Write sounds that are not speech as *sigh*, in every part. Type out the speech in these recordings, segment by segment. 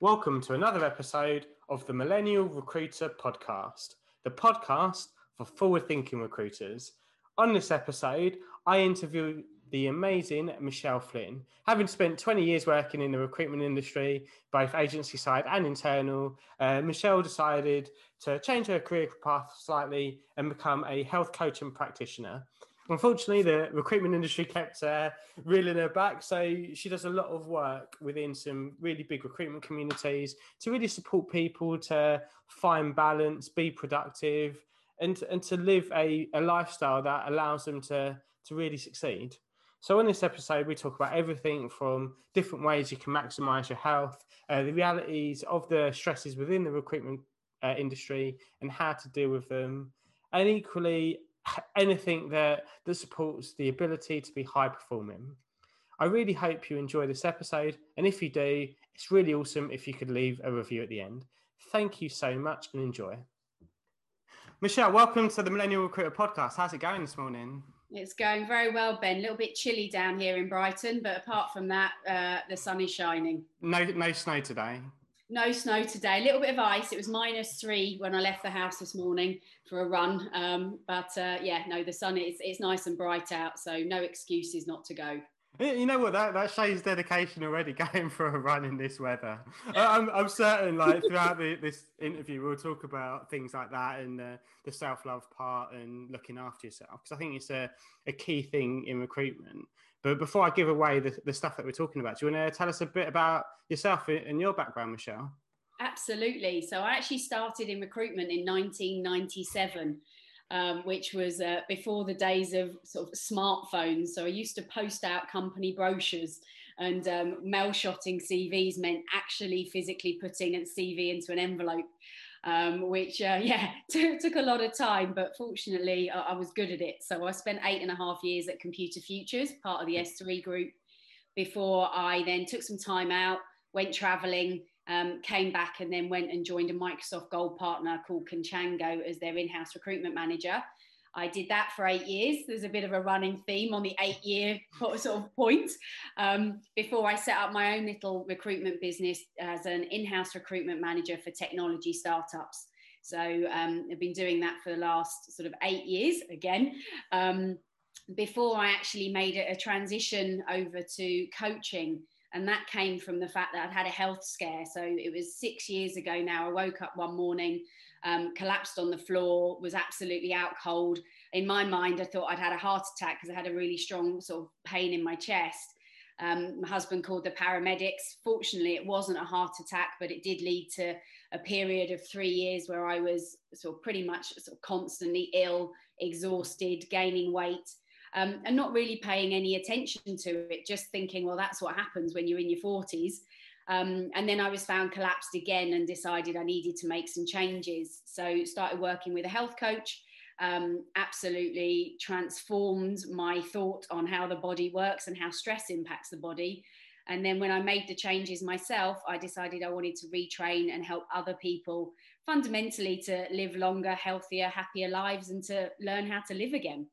Welcome to another episode of the Millennial Recruiter Podcast, the podcast for forward thinking recruiters. On this episode, I interview the amazing Michelle Flynn. Having spent 20 years working in the recruitment industry, both agency side and internal, uh, Michelle decided to change her career path slightly and become a health coach and practitioner. Unfortunately, the recruitment industry kept uh, reeling her back. So she does a lot of work within some really big recruitment communities to really support people to find balance, be productive, and, and to live a, a lifestyle that allows them to, to really succeed. So, in this episode, we talk about everything from different ways you can maximize your health, uh, the realities of the stresses within the recruitment uh, industry, and how to deal with them. And equally, anything that that supports the ability to be high performing. I really hope you enjoy this episode, and if you do, it's really awesome if you could leave a review at the end. Thank you so much and enjoy. Michelle, welcome to the Millennial Recruiter podcast. How's it going this morning? It's going very well, Ben. A little bit chilly down here in Brighton, but apart from that, uh, the sun is shining. No, no snow today. No snow today. A little bit of ice. It was minus three when I left the house this morning for a run. Um, but uh, yeah, no, the sun is it's nice and bright out, so no excuses not to go. You know what? That, that shows dedication already. *laughs* Going for a run in this weather. I'm, I'm certain, like throughout the, this interview, we'll talk about things like that and uh, the self love part and looking after yourself because I think it's a, a key thing in recruitment. But before I give away the, the stuff that we're talking about, do you want to tell us a bit about yourself and your background, Michelle? Absolutely. So I actually started in recruitment in 1997. Um, which was uh, before the days of sort of smartphones. So I used to post out company brochures and um, mail shotting CVs meant actually physically putting a CV into an envelope um, which uh, *laughs* yeah took, took a lot of time, but fortunately I, I, was good at it. So I spent eight and a half years at Computer Futures, part of the S3 group, before I then took some time out, went traveling, um, came back, and then went and joined a Microsoft Gold partner called Conchango as their in-house recruitment manager. I did that for eight years. There's a bit of a running theme on the eight year *laughs* sort of point um, before I set up my own little recruitment business as an in house recruitment manager for technology startups. So um, I've been doing that for the last sort of eight years again. Um, before I actually made a, transition over to coaching. And that came from the fact that I'd had a health scare. So it was six years ago now. I woke up one morning um, collapsed on the floor, was absolutely out cold. In my mind, I thought I'd had a heart attack because I had a really strong sort of pain in my chest. Um, my husband called the paramedics. Fortunately, it wasn't a heart attack, but it did lead to a period of three years where I was sort of pretty much sort of constantly ill, exhausted, gaining weight. Um, and not really paying any attention to it, just thinking, well, that's what happens when you're in your 40s. Um, and then I was found collapsed again and decided I needed to make some changes. So started working with a health coach. Um, absolutely transformed my thought on how the body works and how stress impacts the body. And then when I made the changes myself, I decided I wanted to retrain and help other people fundamentally to live longer, healthier, happier lives and to learn how to live again.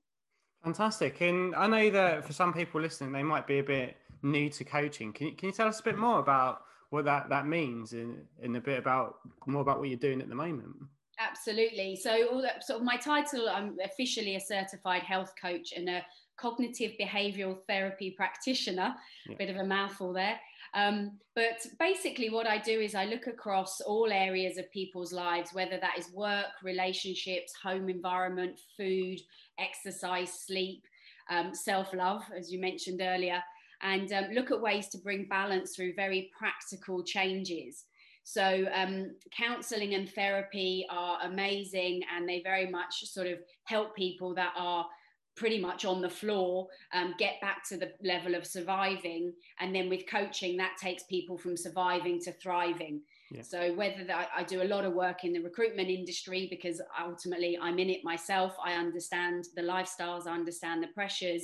Fantastic. And I know that for some people listening, they might be a bit new to coaching. Can you, can you tell us a bit more about what that, that means and, and a bit about more about what you're doing at the moment? Absolutely. So, all that, sort of my title, I'm officially a certified health coach and a cognitive behavioral therapy practitioner. Yeah. Bit of a mouthful there. Um, but basically, what I do is I look across all areas of people's lives, whether that is work, relationships, home environment, food, exercise, sleep, um, self love, as you mentioned earlier and um, look at ways to bring balance through very practical changes. So, um, counseling and therapy are amazing, and they very much sort of help people that are pretty much on the floor um, get back to the level of surviving. And then with coaching, that takes people from surviving to thriving. Yeah. So whether that, I do a lot of work in the recruitment industry because ultimately I'm in it myself. I understand the lifestyles, I understand the pressures,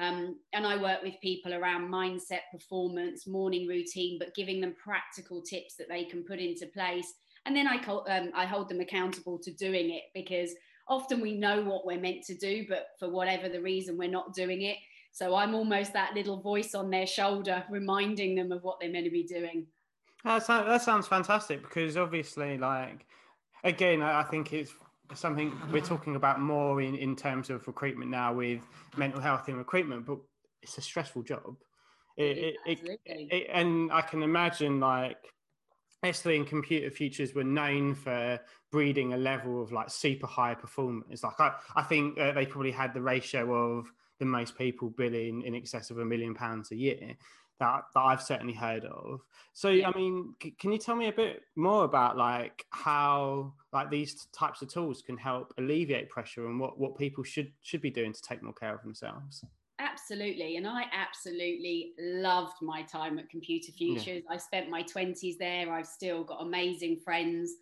um, and I work with people around mindset, performance, morning routine, but giving them practical tips that they can put into place. And then I, um, I hold them accountable to doing it because often we know what we're meant to do, but for whatever the reason, we're not doing it. So I'm almost that little voice on their shoulder reminding them of what they're meant to be doing. That sounds, that sounds fantastic because obviously, like, again, I think it's something we're talking about more in, in terms of recruitment now with mental health in recruitment, but it's a stressful job. It, it, it, and I can imagine like S3 and Computer Futures were known for breeding a level of like super high performance. Like I, I think uh, they probably had the ratio of the most people billing in excess of a million pounds a year that, that I've certainly heard of. So, yeah. I mean, c- can you tell me a bit more about like how like these types of tools can help alleviate pressure and what, what people should should be doing to take more care of themselves? Absolutely. And I absolutely loved my time at Computer Futures. Yeah. I spent my 20s there. I've still got amazing friends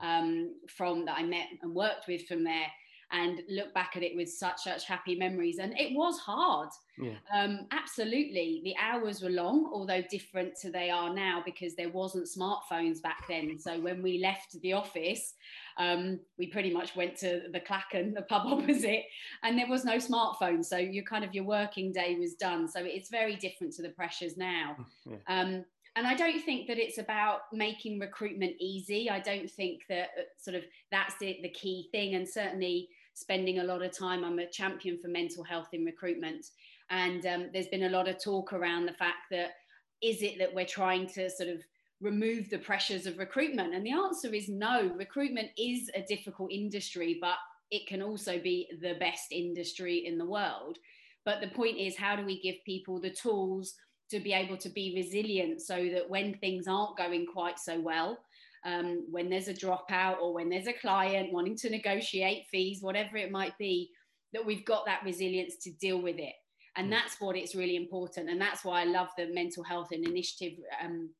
um, from that I met and worked with from there and look back at it with such such happy memories. And it was hard. Yeah. um, absolutely. The hours were long although different to they are now because there wasn't smartphones back then. So when we left the office um, we pretty much went to the clachan the pub *laughs* opposite and there was no smartphone. So your kind of your working day was done. So it's very different to the pressures now. *laughs* Yeah. um, and I don't think that it's about making recruitment easy. I don't think that uh, sort of that's it, the key thing. And certainly spending a lot of time, I'm a champion for mental health in recruitment. And um, there's been a lot of talk around the fact that is it that we're trying to sort of remove the pressures of recruitment? And the answer is no. Recruitment is a difficult industry, but it can also be the best industry in the world. But the point is, how do we give people the tools? To be able to be resilient so that when things aren't going quite so well, um, when there's a dropout or when there's a client wanting to negotiate fees, whatever it might be, that we've got that resilience to deal with it. And mm. that's what it's really important. And that's why I love the mental health and initiative, um,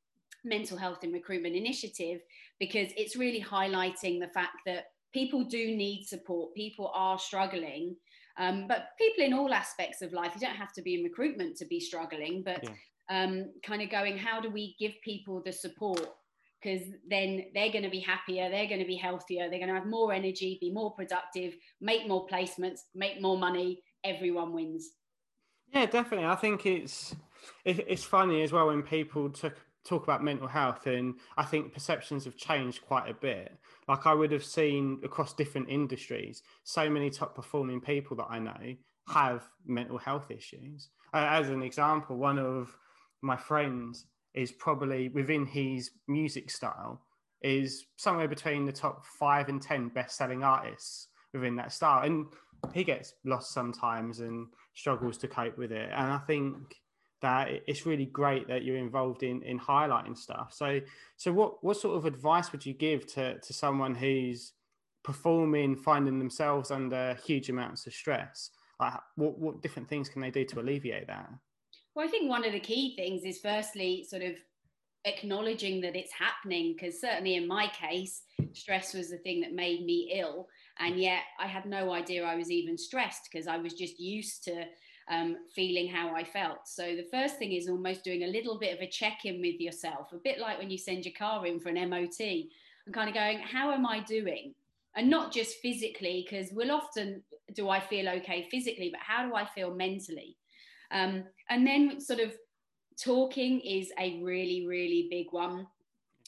mental health and recruitment initiative, because it's really highlighting the fact that people do need support. People are struggling um, but people in all aspects of life, you don't have to be in recruitment to be struggling, but yeah. um, kind of going, how do we give people the support? Because then they're going to be happier, they're going to be healthier, they're going to have more energy, be more productive, make more placements, make more money. Everyone wins. Yeah, definitely. I think it's it's funny as well when people took talk about mental health and i think perceptions have changed quite a bit like i would have seen across different industries so many top performing people that i know have mental health issues. As an example one of my friends is probably within his music style is somewhere between the top five and ten best selling artists within that style. And he gets lost sometimes and struggles to cope with it. And i think that it's really great that you're involved in in highlighting stuff. So so what what sort of advice would you give to to someone who's performing, finding themselves under huge amounts of stress? Like what what different things can they do to alleviate that? Well, I think one of the key things is firstly sort of acknowledging that it's happening because certainly in my case stress was the thing that made me ill and yet i had no idea i was even stressed because i was just used to um, feeling how I felt. So the first thing is almost doing a little bit of a check in with yourself, a bit like when you send your car in for an MOT and kind of going, how am I doing? And not just physically, because we'll often, do I feel okay physically, but how do I feel mentally? Um, and then sort of talking is a really, really big one.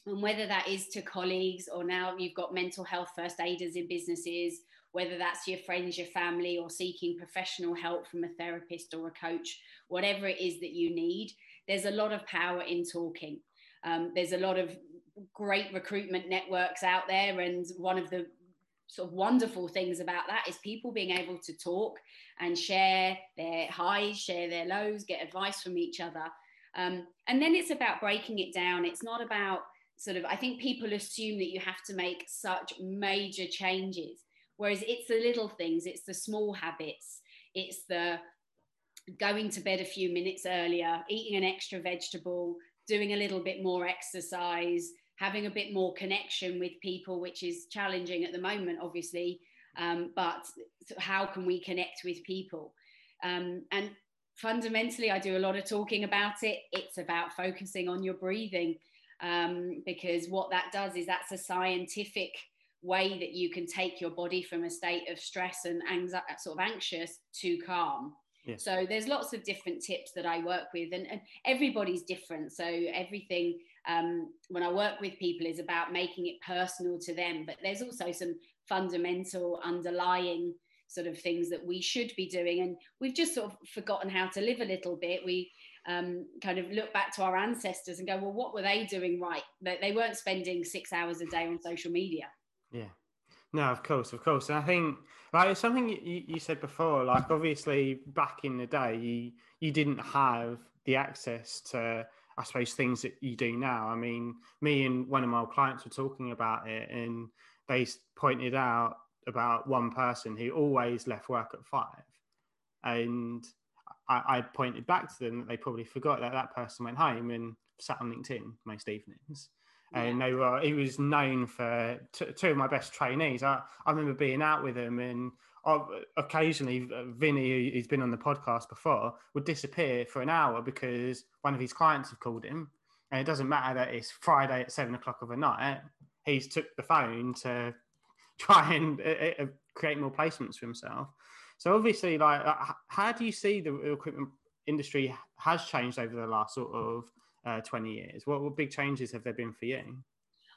And whether that is to colleagues or now you've got mental health first aiders in businesses whether that's your friends, your family, or seeking professional help from a therapist or a coach, whatever it is that you need, there's a lot of power in talking. Um, there's a lot of great recruitment networks out there, and one of the sort of wonderful things about that is people being able to talk and share their highs, share their lows, get advice from each other. Um, and then it's about breaking it down. It's not about sort of, I think people assume that you have to make such major changes. Whereas it's the little things, it's the small habits, it's the going to bed a few minutes earlier, eating an extra vegetable, doing a little bit more exercise, having a bit more connection with people, which is challenging at the moment, obviously. Um, but how can we connect with people? Um, and fundamentally, I do a lot of talking about it. It's about focusing on your breathing um, because what that does is that's a scientific way that you can take your body from a state of stress and anxiety, sort of anxious to calm. Yes. So there's lots of different tips that I work with, and, and everybody's different. So everything um, when I work with people is about making it personal to them. But there's also some fundamental underlying sort of things that we should be doing. And we've just sort of forgotten how to live a little bit. We um, kind of look back to our ancestors and go, well, what were they doing right? They, they weren't spending six hours a day on social media. Yeah. No, of course, of course. And I think like it's something you, you said before, like obviously back in the day, you, you didn't have the access to, I suppose, things that you do now. I mean, me and one of my clients were talking about it and they pointed out about one person who always left work at five. And I, I pointed back to them that they probably forgot that that person went home and sat on LinkedIn most evenings. And they were, he was known for t- two of my best trainees. I, I remember being out with him and uh, occasionally uh, Vinny, who's been on the podcast before, would disappear for an hour because one of his clients have called him. And it doesn't matter that it's Friday at seven o'clock of the night. He's took the phone to *laughs* try and uh, uh, create more placements for himself. So obviously, like, how do you see the equipment industry has changed over the last sort of uh, 20 years? What, what big changes have there been for you?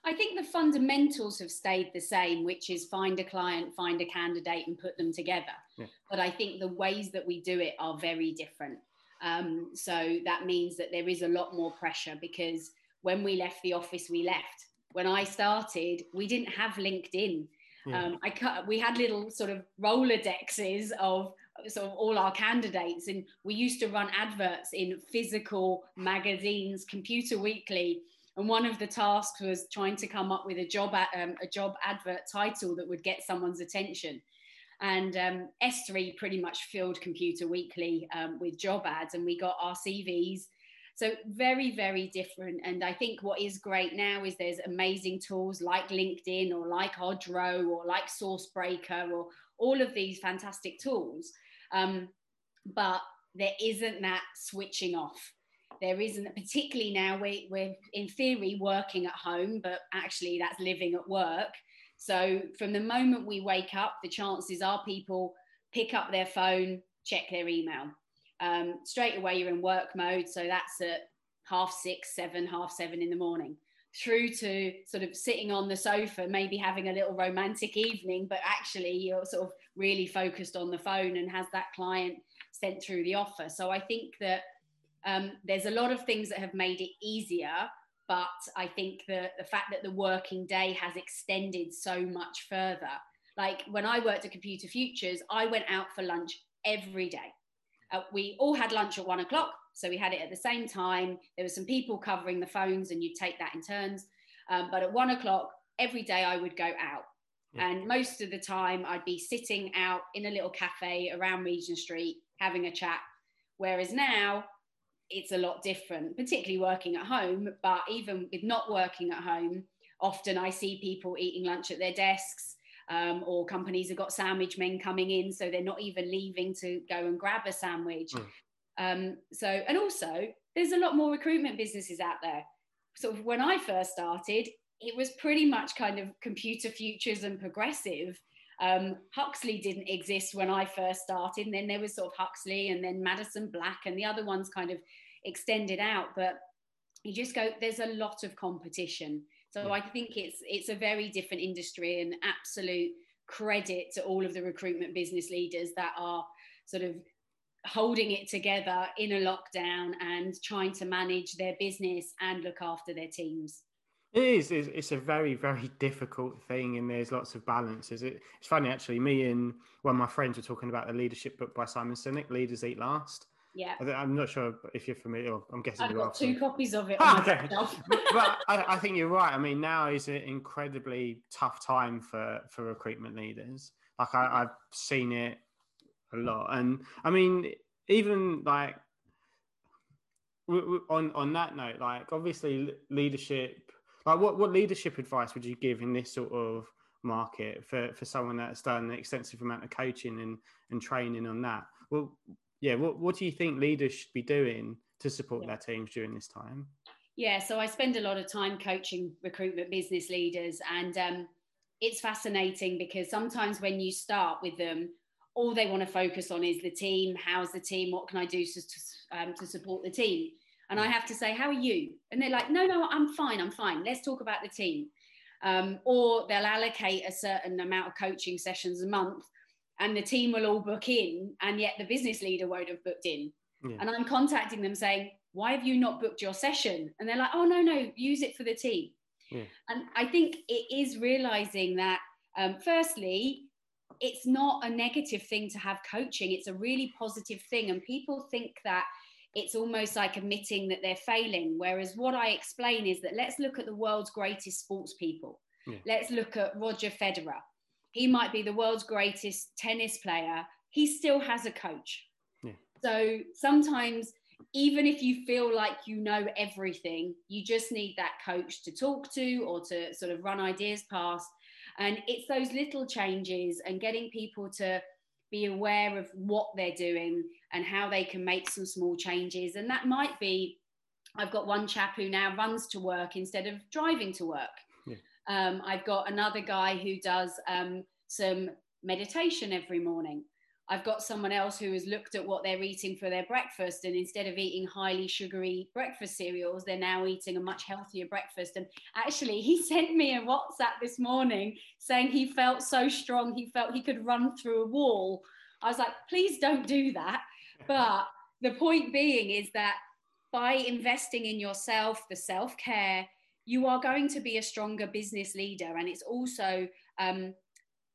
I think the fundamentals have stayed the same, which is find a client, find a candidate, and put them together. Yeah. But I think the ways that we do it are very different. Um, so that means that there is a lot more pressure because when we left the office, we left. When I started, we didn't have LinkedIn. Yeah. Um, I cut, we had little sort of Rolodexes of sort of all our candidates, and we used to run adverts in physical magazines, Computer Weekly, and one of the tasks was trying to come up with a job um, a job advert title that would get someone's attention. And um, S3 pretty much filled Computer Weekly um, with job ads, and we got our CVs so very, very different. And I think what is great now is there's amazing tools like LinkedIn or like Odro or like Sourcebreaker or all of these fantastic tools. Um, but there isn't that switching off. There isn't, particularly now we, we're in theory working at home, but actually that's living at work. So from the moment we wake up, the chances are people pick up their phone, check their email um, straight away you're in work mode. So that's at half six, seven, half seven in the morning, through to sort of sitting on the sofa, maybe having a little romantic evening, but actually you're sort of really focused on the phone and has that client sent through the offer. So I think that um, there's a lot of things that have made it easier. But I think that the fact that the working day has extended so much further. Like when I worked at Computer Futures, I went out for lunch every day uh, we all had lunch at one o'clock, so we had it at the same time. There were some people covering the phones, and you'd take that in turns. Um, but at one o'clock every day, I would go out, yeah. and most of the time, I'd be sitting out in a little cafe around Regent Street having a chat. Whereas now, it's a lot different, particularly working at home. But even with not working at home, often I see people eating lunch at their desks um, or companies have got sandwich men coming in, so they're not even leaving to go and grab a sandwich. Mm. Um, so, and also, there's a lot more recruitment businesses out there. Sort of when I first started, it was pretty much kind of computer futures and progressive. Um, Huxley didn't exist when I first started, and then there was sort of Huxley and then Madison Black, and the other ones kind of extended out. But you just go, there's a lot of competition. So yeah. I think it's it's a very different industry and absolute credit to all of the recruitment business leaders that are sort of holding it together in a lockdown and trying to manage their business and look after their teams. It is. It's, a very, very *laughs* difficult thing, and there's lots of balances. It, it's funny, actually. Me and one of my friends were talking about the leadership book by Simon Sinek, "Leaders Eat Last," Yeah. I'm not sure if you're familiar. I'm guessing I've you got two copies of it. *laughs* Oh, okay. *laughs* but I, I, think you're right. I mean, now is an incredibly tough time for for recruitment leaders. Like I, I've seen it a lot, and I mean, even like on on that note, like obviously leadership. Like, what what leadership advice would you give in this sort of market for for someone that's done an extensive amount of coaching and and training on that? Well, yeah, what, what do you think leaders should be doing to support yeah. their teams during this time? Yeah, so I spend a lot of time coaching recruitment business leaders, and um, it's fascinating because sometimes when you start with them, all they want to focus on is the team. How's the team? What can I do to, to, um, to support the team? And I have to say, How are you? And they're like, No, no, I'm fine, I'm fine. Let's talk about the team. Um, or they'll allocate a certain amount of coaching sessions a month and the team will all book in and yet the business leader won't have booked in yeah. and i'm contacting them saying why have you not booked your session and they're like oh no no use it for the team yeah. and i think it is realizing that um, firstly it's not a negative thing to have coaching it's a really positive thing and people think that it's almost like admitting that they're failing. Whereas what I explain is that let's look at the world's greatest sports people. Yeah. Let's look at Roger Federer. He might be the world's greatest tennis player. He still has a coach. Yeah. So sometimes, even if you feel like you know everything, you just need that coach to talk to or to sort of run ideas past. And it's those little changes and getting people to be aware of what they're doing and how they can make some small changes. And that might be I've got one chap who now runs to work instead of driving to work. Yeah. Um, I've got another guy who does um, some meditation every morning. I've got someone else who has looked at what they're eating for their breakfast, and instead of eating highly sugary breakfast cereals, they're now eating a much healthier breakfast. And actually, he *laughs* sent me a WhatsApp this morning saying he felt so strong, he felt he could run through a wall. I was like, please don't do that. *laughs* But the point being is that by investing in yourself, the self care, you are going to be a stronger business leader. And it's also um,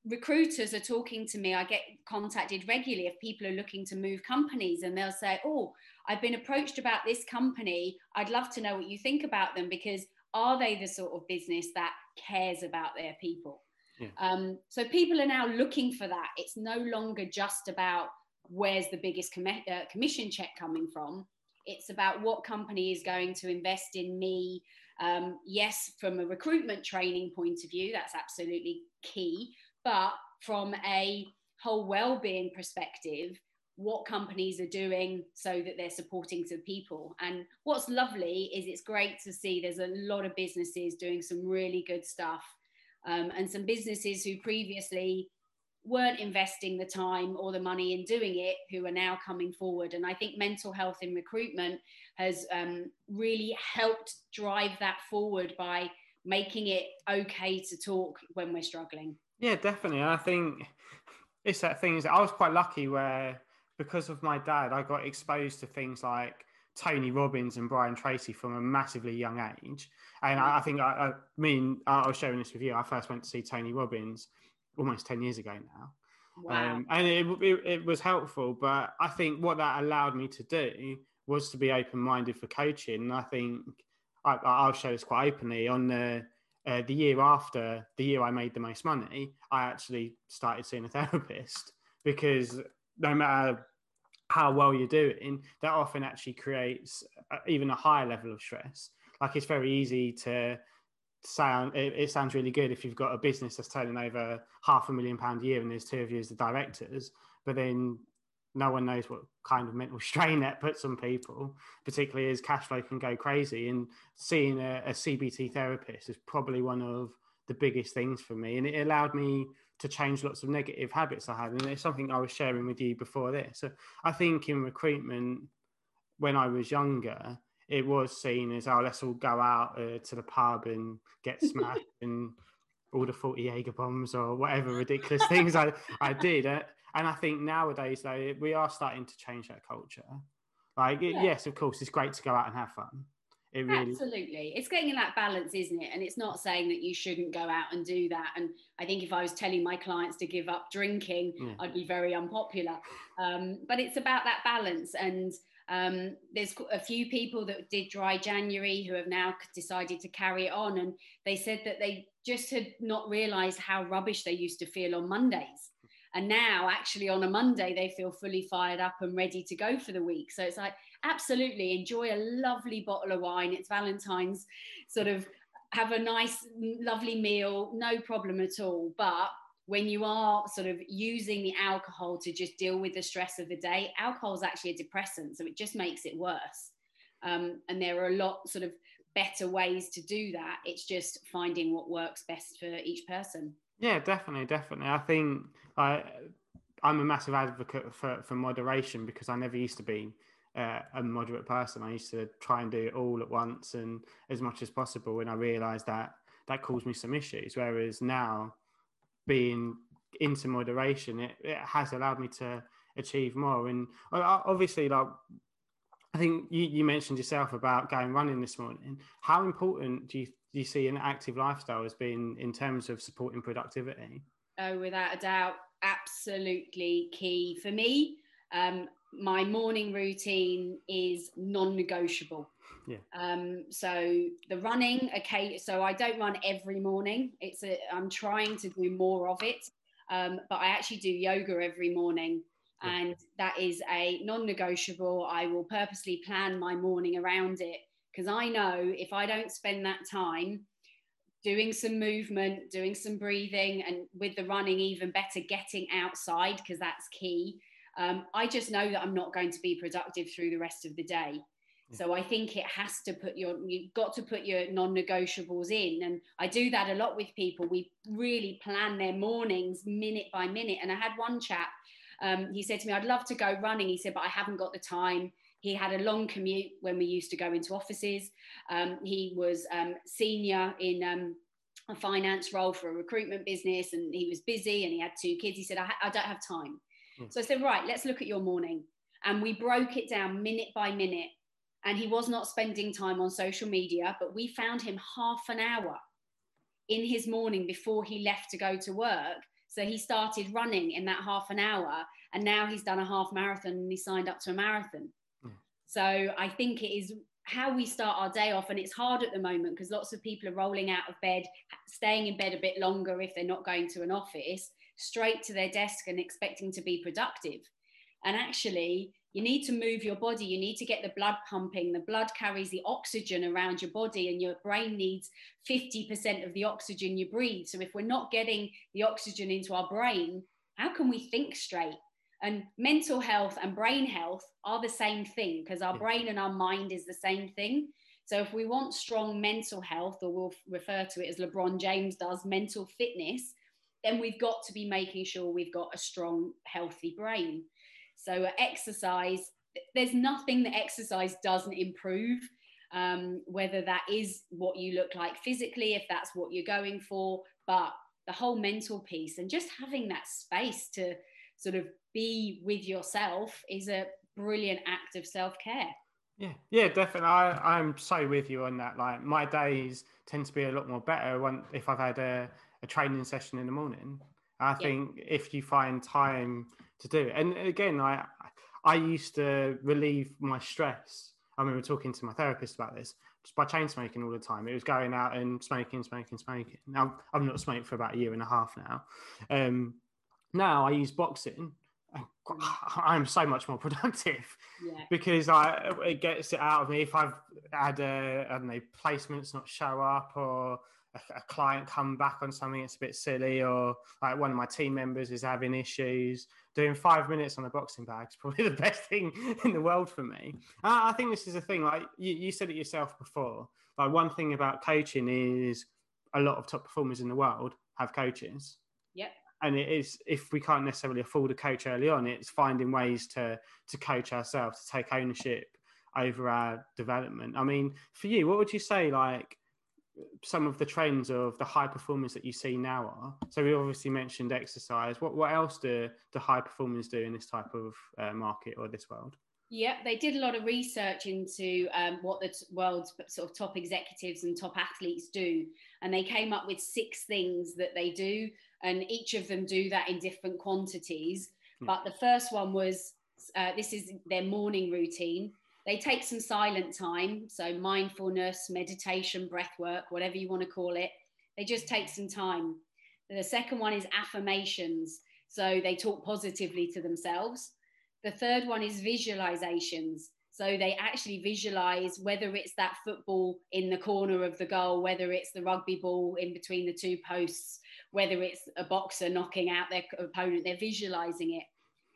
recruiters are talking to me. I get contacted regularly if people are looking to move companies and they'll say, Oh, I've been approached about this company. I'd love to know what you think about them because are they the sort of business that cares about their people? Yeah. Um, so people are now looking for that. It's no longer just about where's the biggest com- uh, commission check coming from. It's about what company is going to invest in me. Um, yes, from a recruitment training point of view, that's absolutely key but from a whole well-being perspective what companies are doing so that they're supporting the people. And what's lovely is it's great to see there's a lot of businesses doing some really good stuff. Um, and some businesses who previously weren't investing the time or the money in doing it who are now coming forward. And i think mental health in recruitment has um, really helped drive that forward by making it okay to talk when we're struggling yeah, definitely. And I think it's that thing is I was quite lucky where because of my dad, I got exposed to things like Tony Robbins and Brian Tracy from a massively young age. And I, I think I, I mean I was sharing this with you. I first went to see Tony Robbins almost ten years ago now. Wow. Um, and it, it, it was helpful, but I think what that allowed me to do was to be open minded for coaching. And I think I, I'll show this quite openly on the uh, the year after the year I made the most money, I actually started seeing a *laughs* therapist because no matter how well you're doing, that often actually creates even a higher level of stress. Like it's very easy to sound, it, it, sounds really good if you've got a business that's turning over half a million pound a year and there's two of you as the directors, but then no one knows what kind of mental *laughs* strain that puts on people, particularly as cash flow can go crazy. And seeing a, a, CBT therapist is probably one of the biggest things for me. And it allowed me to change lots of negative habits I had. And it's something I was sharing with you before this. So I think in recruitment, when I was younger, it was seen as, oh, let's all go out uh, to the pub and get *laughs* smashed and all the 40 Jaeger bombs or whatever ridiculous things I, I did. Uh, and I think nowadays, though, we are starting to change that culture. Like, yeah. yes, of course, it's great to go out and have fun. It really... Absolutely. It's getting in that balance, isn't it? And it's not saying that you shouldn't go out and do that. And I think if I was telling my clients to give up drinking, yeah. I'd be very unpopular. Um, but it's about that balance. And um, there's a few people that did dry January who have now decided to carry it on. And they said that they just had not realized how rubbish they used to feel on Mondays. And now, actually, on a Monday, they feel fully fired up and ready to go for the week. So it's like, absolutely enjoy a lovely bottle of wine. It's Valentine's, sort of have a nice, lovely meal, no problem at all. But when you are sort of using the alcohol to just deal with the stress of the day, alcohol is actually a depressant. So it just makes it worse. Um, and there are a lot sort of better ways to do that. It's just finding what works best for each person. Yeah, definitely, definitely. I think I I'm a massive advocate for, for moderation because I never used to be uh, a moderate person. I used to try and do it all at once and as much as possible. And I realized that that caused me some issues. Whereas now, being into moderation, it, it has allowed me to achieve more. And obviously, like I think you, you mentioned yourself about going running this morning. How important do you, do you see an active lifestyle as being in terms of supporting productivity? Oh, without a doubt, absolutely key for me. Um, my morning routine is non-negotiable. Yeah. Um, so the running, okay. So I don't run every morning. It's a. I'm trying to do more of it, um, but I actually do yoga every morning, yeah. and that is a non-negotiable. I will purposely plan my morning around it because I know if I don't spend that time doing some movement, doing some breathing, and with the running, even better, getting outside because that's key um, I just know that I'm not going to be productive through the rest of the day. So I think it has to put your you've got to put your non-negotiables in, and I do that a lot with people. We really plan their mornings minute by minute. And I had one chap. Um, he said to me, "I'd love to go running." He said, "But I haven't got the time." He had a long commute when we used to go into offices. Um, he was um, senior in um, a finance role for a recruitment business, and he was busy, and he had two kids. He said, "I, I don't have time." Mm. So I said, right, let's look at your morning. And we broke it down minute by minute. And he was not spending time on social media, but we found him half an hour in his morning before he left to go to work. So he started running in that half an hour. And now he's done a half marathon and he signed up to a marathon. So I think it is how we start our day off and it's hard at the moment because lots of people are rolling out of bed staying in bed a bit longer if they're not going to an office straight to their desk and expecting to be productive. And actually, you need to move your body. You need to get the blood pumping. The blood carries the oxygen around your body, and your brain needs 50% of the oxygen you breathe. So, if we're not getting the oxygen into our brain, how can we think straight? And mental health and brain health are the same thing because our brain and our mind is the same thing. So, if we want strong mental health, or we'll refer to it as LeBron James does, mental fitness, then we've got to be making sure we've got a strong, healthy brain. So, exercise, there's nothing that exercise doesn't improve, um, whether that is what you look like physically, if that's what you're going for, but the whole mental piece and just having that space to sort of be with yourself is a brilliant act of self care. Yeah, yeah, definitely. I, I'm so with you on that. Like my days tend to be a lot more better when if I've had a a training session in the morning. I yeah. think if you find time to do it, and again, I I used to relieve my stress. I remember talking to my therapist about this just by chain smoking all the time. It was going out and smoking, smoking, smoking. Now I've not smoked for about a year and a half now. Um, now I use boxing. *laughs* Mm. *laughs* I'm so much more productive yeah. because I it gets it out of me. If I've had a I don't know placements not show up or a, a, client come back on something that's a bit silly, or like one of my team members is having issues. Doing five minutes on a boxing bag is *laughs* probably the best thing in the world for me. I, I think this is a thing. Like you, you said it yourself before. Like one thing about coaching is a lot of top performers in the world have coaches. Yep. And it is if we can't necessarily afford a coach early on, it's finding ways to to coach ourselves, to take ownership over our development. I mean, for you, what would you say like some of the trends of the high performers that you see now are. So we obviously mentioned exercise. What what else do the high performers do in this type of uh, market or this world? Yeah, they did a lot of research into um, what the world's sort of top executives and top athletes do, and they came up with six things that they do, and each of them do that in different quantities. Yeah. But the first one was uh, this is their morning routine they take some silent time, so mindfulness, meditation, breath work, whatever you want to call it. They just take some time. The second one is affirmations. So they talk positively to themselves. The third one is visualizations. So they actually visualize whether it's that football in the corner of the goal, whether it's the rugby ball in between the two posts, whether it's a boxer knocking out their opponent, they're visualizing it.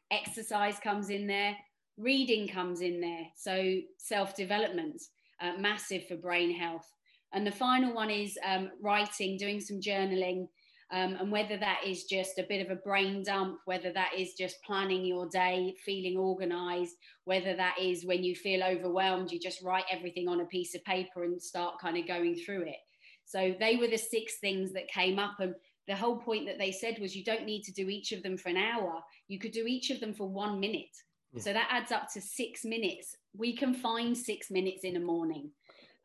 Exercise comes in there, reading comes in there. So self development, uh, massive for brain health. And the final one is um, writing, doing some journaling. Um, and whether that is just a bit of a brain dump, whether that is just planning your day, feeling organized, whether that is when you feel overwhelmed, you just write everything on a piece of paper and start kind of going through it. So they were the six things that came up. And the whole point that they said was you don't need to do each of them for an hour, you could do each of them for one minute. Yeah. So that adds up to six minutes. We can find six minutes in a morning.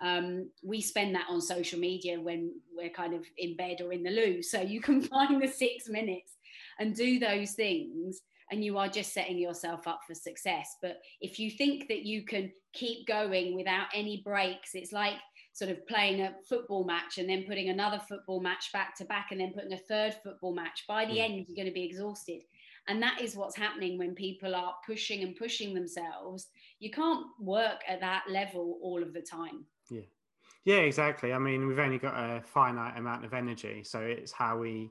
Um, we spend that on social media when we're kind of in bed or in the loo. So you can *laughs* find the six minutes and do those things, and you are just setting yourself up for success. But if you think that you can keep going without any breaks, it's like sort of playing a football match and then putting another football match back to back and then putting a third football match. By the hmm. end, you're going to be exhausted. And that is what's happening when people are pushing and pushing themselves. You can't work at that level all of the time. Yeah. Yeah, exactly. I mean, we've only got a finite amount of energy. So it's how we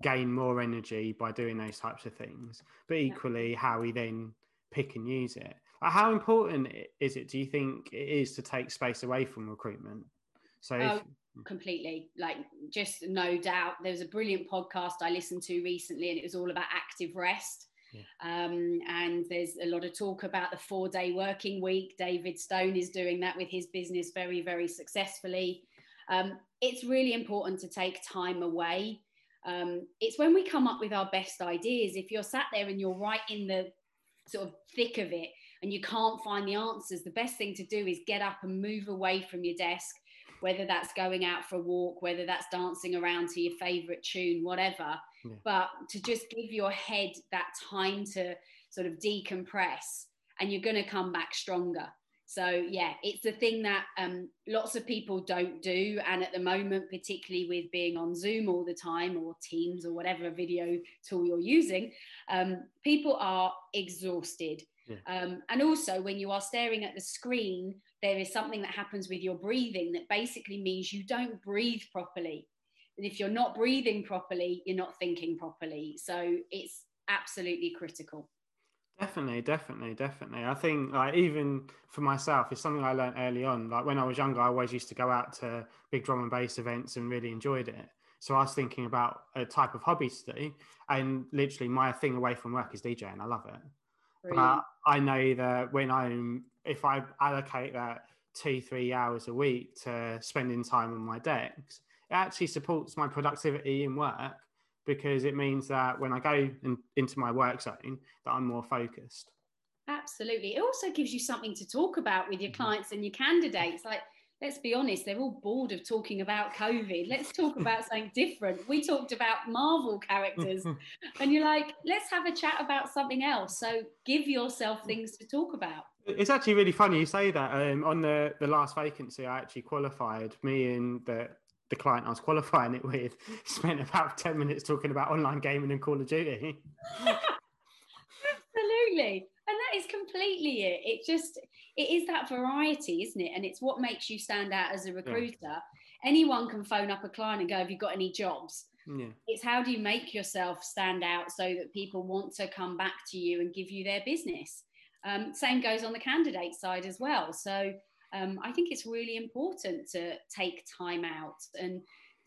gain more energy by doing those types of things, but equally how we then pick and use it. How important is it, do you think it is to take space away from recruitment? So, oh, if... completely. Like, just no doubt. There was a brilliant podcast I listened to recently, and it was all about active rest. Yeah. Um, and there's a lot of talk about the four day working week. David Stone is doing that with his business very, very successfully. Um, it's really important to take time away. Um, it's when we come up with our best ideas. If you're sat there and you're right in the sort of thick of it and you can't find the answers, the best thing to do is get up and move away from your desk whether that's going out for a walk, whether that's dancing around to your favorite tune, whatever. Yeah. But to just give your head that time to sort of decompress and you're going to come back stronger. So, yeah, it's the thing that um, lots of people don't do. And at the moment, particularly with being on Zoom all the time or Teams or whatever video tool you're using, um, people are exhausted. Yeah. Um, and also, when you are staring at the screen, there is something that happens with your breathing that basically means you don't breathe properly. And if you're not breathing properly, you're not thinking properly. So it's absolutely critical. Definitely, definitely, definitely. I think like even for myself, it's something I learned early on. Like when I was younger, I always used to go out to big drum and bass events and really enjoyed it. So I was thinking about a type of hobby to do, and literally my thing away from work is DJing. I love it. But I know that when I'm, if I allocate that two, three hours a week to spending time on my decks, it actually supports my productivity in work because it means that when I go in, into my work zone, that I'm more focused. Absolutely. It also gives you something to talk about with your mm-hmm. clients and your candidates. Like let's be honest, they're all bored of talking about COVID. Let's talk about *laughs* something different. We talked about Marvel characters, *laughs* and you're like, let's have a chat about something else. So give yourself things to talk about. It's actually really funny you say that. Um, on the, the last vacancy, I actually qualified. Me and the, the client I was qualifying it with *laughs* spent about 10 minutes talking about online gaming and Call of Duty. Absolutely and that is completely it it just it is that variety isn't it? And it's what makes you stand out as a recruiter. Yeah. anyone can phone up a client and go have you got any jobs? Yeah. it's how do you make yourself stand out so that people want to come back to you and give you their business? Um, same goes on the candidate side as well. So um, i think it's really important to take time out and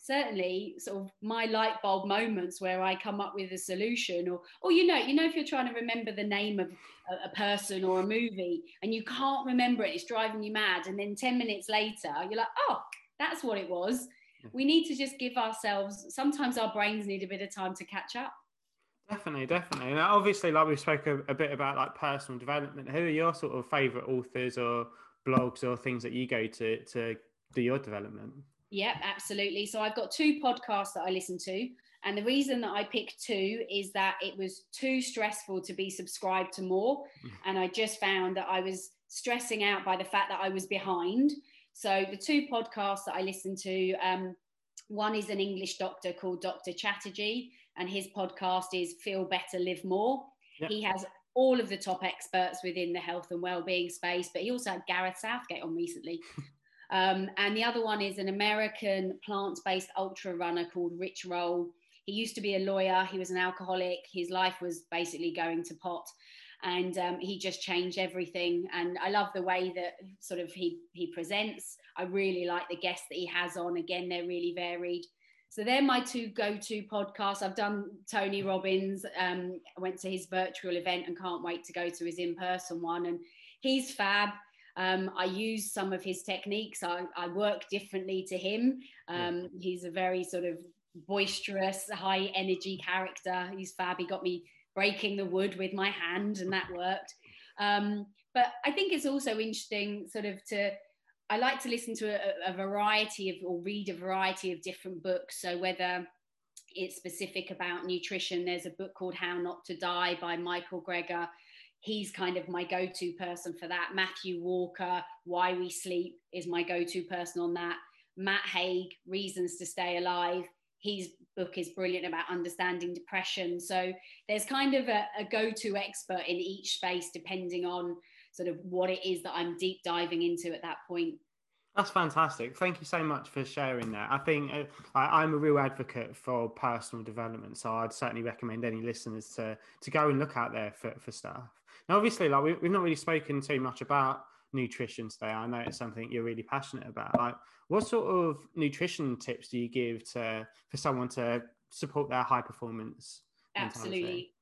certainly sort of my light bulb moments where I come up with a solution or or you know you know if you're trying to remember the name of a, a, person or a movie and you can't remember it it's driving you mad and then 10 minutes later you're like oh that's what it was. Mm. We need to just give ourselves sometimes our brains need a bit of time to catch up. Definitely definitely. And obviously like we spoke a, a bit about like personal development. Who are your sort of favorite authors or blogs or things that you go to to do your development Yep, absolutely. So I've got two podcasts that I listen to. And the reason that I picked two is that it was too stressful to be subscribed to more. Mm. And I just found that I was stressing out by the fact that I was behind. So the two podcasts that I listen to, um, one is an English doctor called Dr. Chatterjee, and his podcast is Feel Better, Live More. Yep. He has all of the top experts within the health and well-being space, but he also had Gareth Southgate on recently. *laughs* Um, and the other one is an American plant based ultra runner called Rich Roll. He used to be a lawyer, he was an alcoholic, his life was basically going to pot. And um, he just changed everything. And I love the way that sort of he, he presents. I really like the guests that he has on. Again, they're really varied. So they're my two go-to podcasts. I've done Tony Robbins. Um, went to his virtual event and can't wait to go to his in-person one. And he's fab. Um, I use some of his techniques. I, I work differently to him. Um, he's a very sort of boisterous, high energy character. He's fab. He got me breaking the wood with my hand, and that worked. Um, but I think it's also interesting, sort of, to I like to listen to a, a, variety of or read a variety of different books. So whether it's specific about nutrition, there's a book called How Not to Die by Michael Greger. He's kind of my go-to person for that. Matthew Walker, Why We Sleep is my go-to person on that. Matt Haig, Reasons to Stay Alive. His book is brilliant about understanding depression. So there's kind of a, a go-to expert in each space depending on sort of what it is that I'm deep diving into at that point. That's fantastic. Thank you so much for sharing that. I think uh, I, am a real advocate for personal development, so I'd certainly recommend any listeners to to go and look out there for, for stuff. Now, obviously, like we, we've not really spoken too much about nutrition today. I know it's something you're really passionate about. Like, what sort of nutrition tips do you give to for someone to support their high performance? Absolutely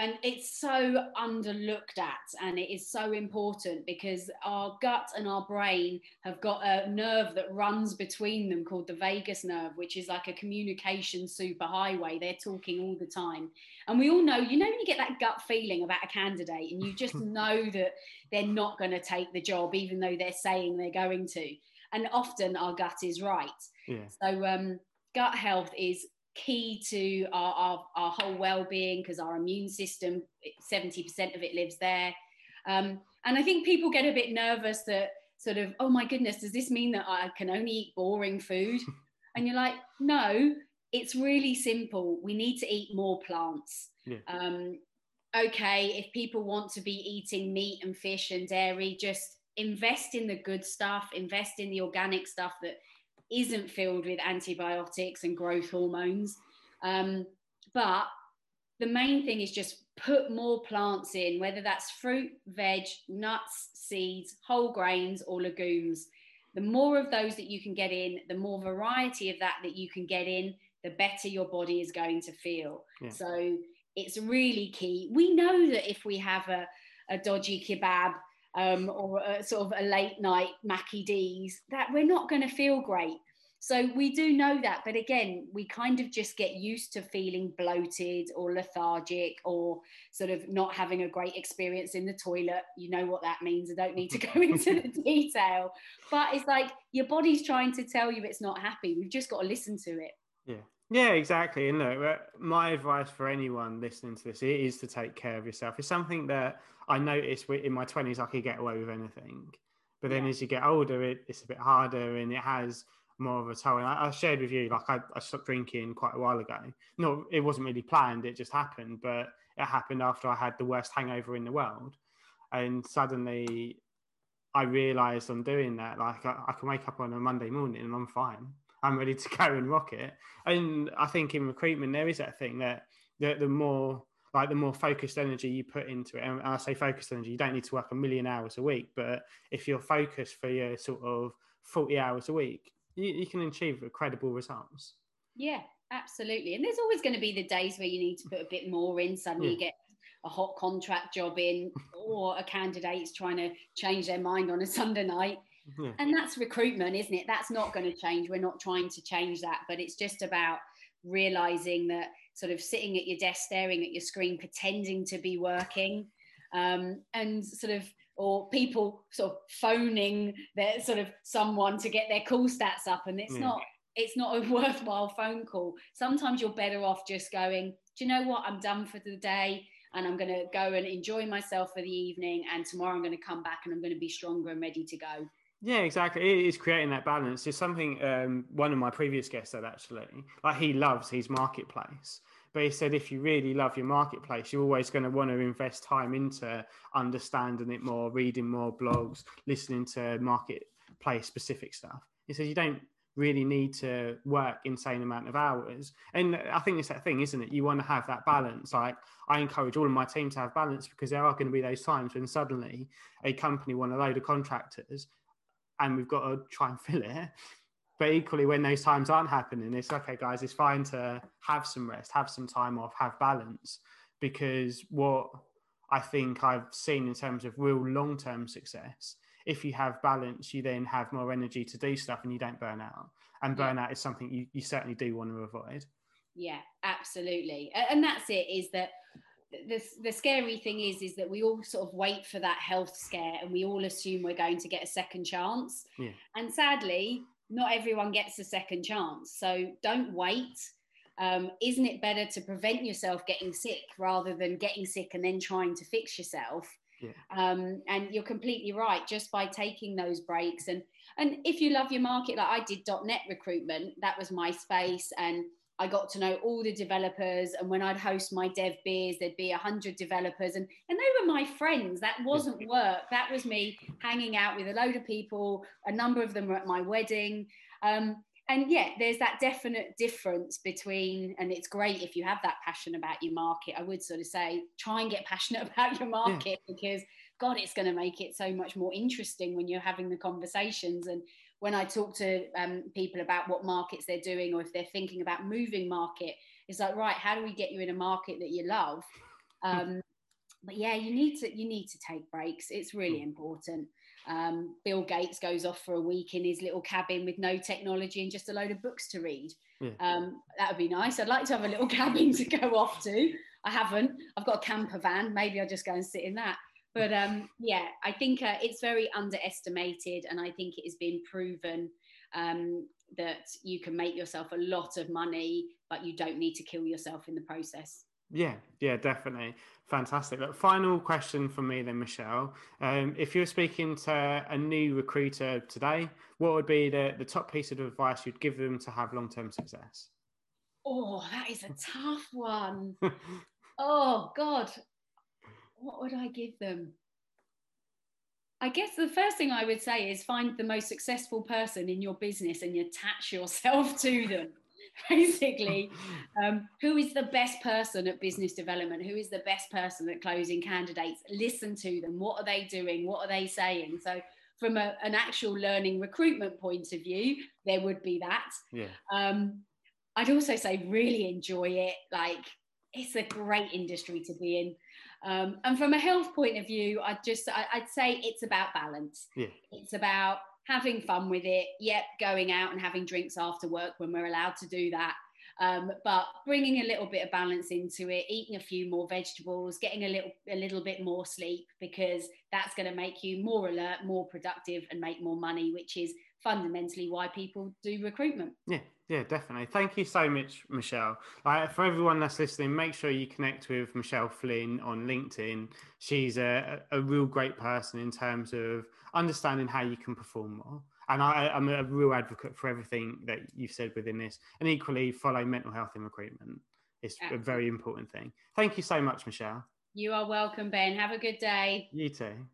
and it's so underlooked at and it is so important because our gut and our brain have got a nerve that runs between them called the vagus nerve which is like a communication superhighway. They're talking all the time. And we all know you know when you get that gut feeling about a candidate and you just *laughs* know that they're not going to take the job even though they're saying they're going to. And often our gut is right. Yeah. so um, gut health is key to our, our, our whole well-being because our immune system 70% of it lives there. Um, and i think people get a bit nervous that sort of oh my goodness does this mean that i can only eat boring food? *laughs* And you're like no it's really simple. We need to eat more plants. Yeah. um, okay if people want to be eating meat and fish and dairy just invest in the good stuff invest in the organic stuff that isn't filled with antibiotics and growth hormones. Um, but the main thing is just put more plants in, whether that's fruit, veg, nuts, seeds, whole grains, or legumes. The more of those that you can get in, the more variety of that that you can get in, the better your body is going to feel. Yeah. So it's really key. We know that if we have a, a dodgy kebab um, or a, sort of a late night Mackie D's, that we're not going to feel great. So we do know that, but again, we kind of just get used to feeling bloated or lethargic or sort of not having a great experience in the toilet. You know what that means. I don't need to go *laughs* into the detail, but it's like your body's trying to tell you it's not happy. We've just got to listen to it. Yeah. Yeah, exactly. And look, my advice for anyone listening to this is to take care of yourself. It's something that I noticed in my 20s I could get away with anything. But then yeah. as you get older, it, it's a bit harder and it has more of a toll. And I, I shared with you, like I, I, stopped drinking quite a while ago. No, it wasn't really planned, it just happened. But it happened after I had the worst hangover in the world. And suddenly I realized I'm doing that. Like I, I can wake up on a Monday morning and I'm fine. I'm ready to *laughs* go and rock it. And I think in recruitment there is that thing that the, the more like the more focused energy you put into it, and I say focused energy, you don't need to work a million hours a week, but if you're focused for your sort of 40 hours a week, you, you can achieve credible results. Yeah, absolutely. And there's always going to be the days where you need to put a bit more in. Suddenly yeah. you get a hot contract job in, or a candidate's trying to change their mind on a Sunday night. Yeah. And that's recruitment, isn't it? That's not going to change. We're not trying to change that, but it's just about realizing that sort of sitting at your desk, staring at your screen, pretending to be working, um, and sort of or people sort of phoning their sort of someone to get their call stats up, and it's yeah. not it's not a *laughs* worthwhile phone call. Sometimes you're better off just going. Do you know what? I'm done for the day and I'm going to go and enjoy myself for the evening. And tomorrow I'm going to come back and I'm going to be stronger and ready to go. Yeah, exactly. It is creating that balance. It's something um, one of my previous guests said actually. Like he loves his marketplace, but he said if you really love your marketplace, you're always going to want to invest time into understanding it more, reading more blogs, listening to marketplace specific stuff. He says you don't really need to work insane amount of hours. And I think it's that thing, isn't it? You want to have that balance. Like I encourage all of my team to have balance because there are going to be those times when suddenly a company want a load of contractors and we've got to try and fill it but equally when those times aren't happening it's okay guys it's fine to have some rest have some time off have balance. Because what i think i've seen in terms of real long-term success if you have balance you then have more energy to do stuff and you don't burn out. And burnout is something you, you certainly do want to avoid. Yeah absolutely. And that's it is that the, the scary thing is is that we all sort of wait for that health scare and we all assume we're going to get a second chance. Yeah. and sadly not everyone gets a second chance. So don't wait. Um, isn't it better to prevent yourself getting sick rather than getting sick and then trying to fix yourself? Yeah. um, and you're completely right. Just by taking those breaks and and if you love your market like i did net recruitment that was my space. And I got to know all the developers. And when I'd host my dev beers, there'd be a hundred developers, and and they were my friends. That wasn't work. That was me hanging out with a load of people. A number of them were at my wedding. Um, and yeah, there's that definite difference between, and it's great if you have that passion about your market. I would sort of say try and get passionate *laughs* about your market yeah. because God, it's going to make it so much more interesting when you're having the conversations. And when I talk to um, people about what markets they're doing or if they're thinking about moving market, it's like, right, how do we get you in a market that you love? *laughs* Um, but yeah, you need to you need to take breaks. It's really hmm. important. Um, Bill Gates goes off for a week in his little cabin with no technology and just a load of books to read. Yeah. Um, that would be nice. I'd like to have a little *laughs* cabin to go off to. I haven't. I've got a camper van. Maybe I'll just go and sit in that but um, yeah, I think uh, it's very underestimated, and I think it has been proven um, that you can make yourself a lot of money, but you don't need to kill yourself in the process. Yeah, yeah, definitely. Fantastic. Look, final question for me then, Michelle. Um, if you're speaking to a new recruiter today, what would be the, the top piece of advice you'd give them to have long term success? Oh, that is a tough one. *laughs* oh, God what would I give them? I guess the first thing I would say is find the most successful person in your business and you attach yourself *laughs* to them. Basically, um, who is the best person at business development? Who is the best person at closing candidates? Listen to them. What are they doing? What are they saying? So, from a, an actual learning recruitment point of view, there would be that. Yeah. Um, I'd also say really enjoy it. Like, it's a great industry to be in. Um, and from a health point of view, I'd just I, would say it's about balance. Yeah. It's about having fun with it. Yep, going out and having drinks after work when we're allowed to do that. Um, but bringing a little bit of balance into it, eating a few more vegetables, getting a little a little bit more sleep because that's going to make you more alert, more productive, and make more money, which is fundamentally why people do recruitment. Yeah, yeah, definitely. Thank you so much, Michelle. Like, for everyone that's listening, make sure you connect with Michelle Flynn on LinkedIn. She's a, a real great person in terms of understanding how you can perform more. And I, am a real advocate for everything that you've said within this. And equally, follow mental health in recruitment. It's Absolutely. a very important thing. Thank you so much, Michelle. You are welcome, Ben. Have a good day. You too.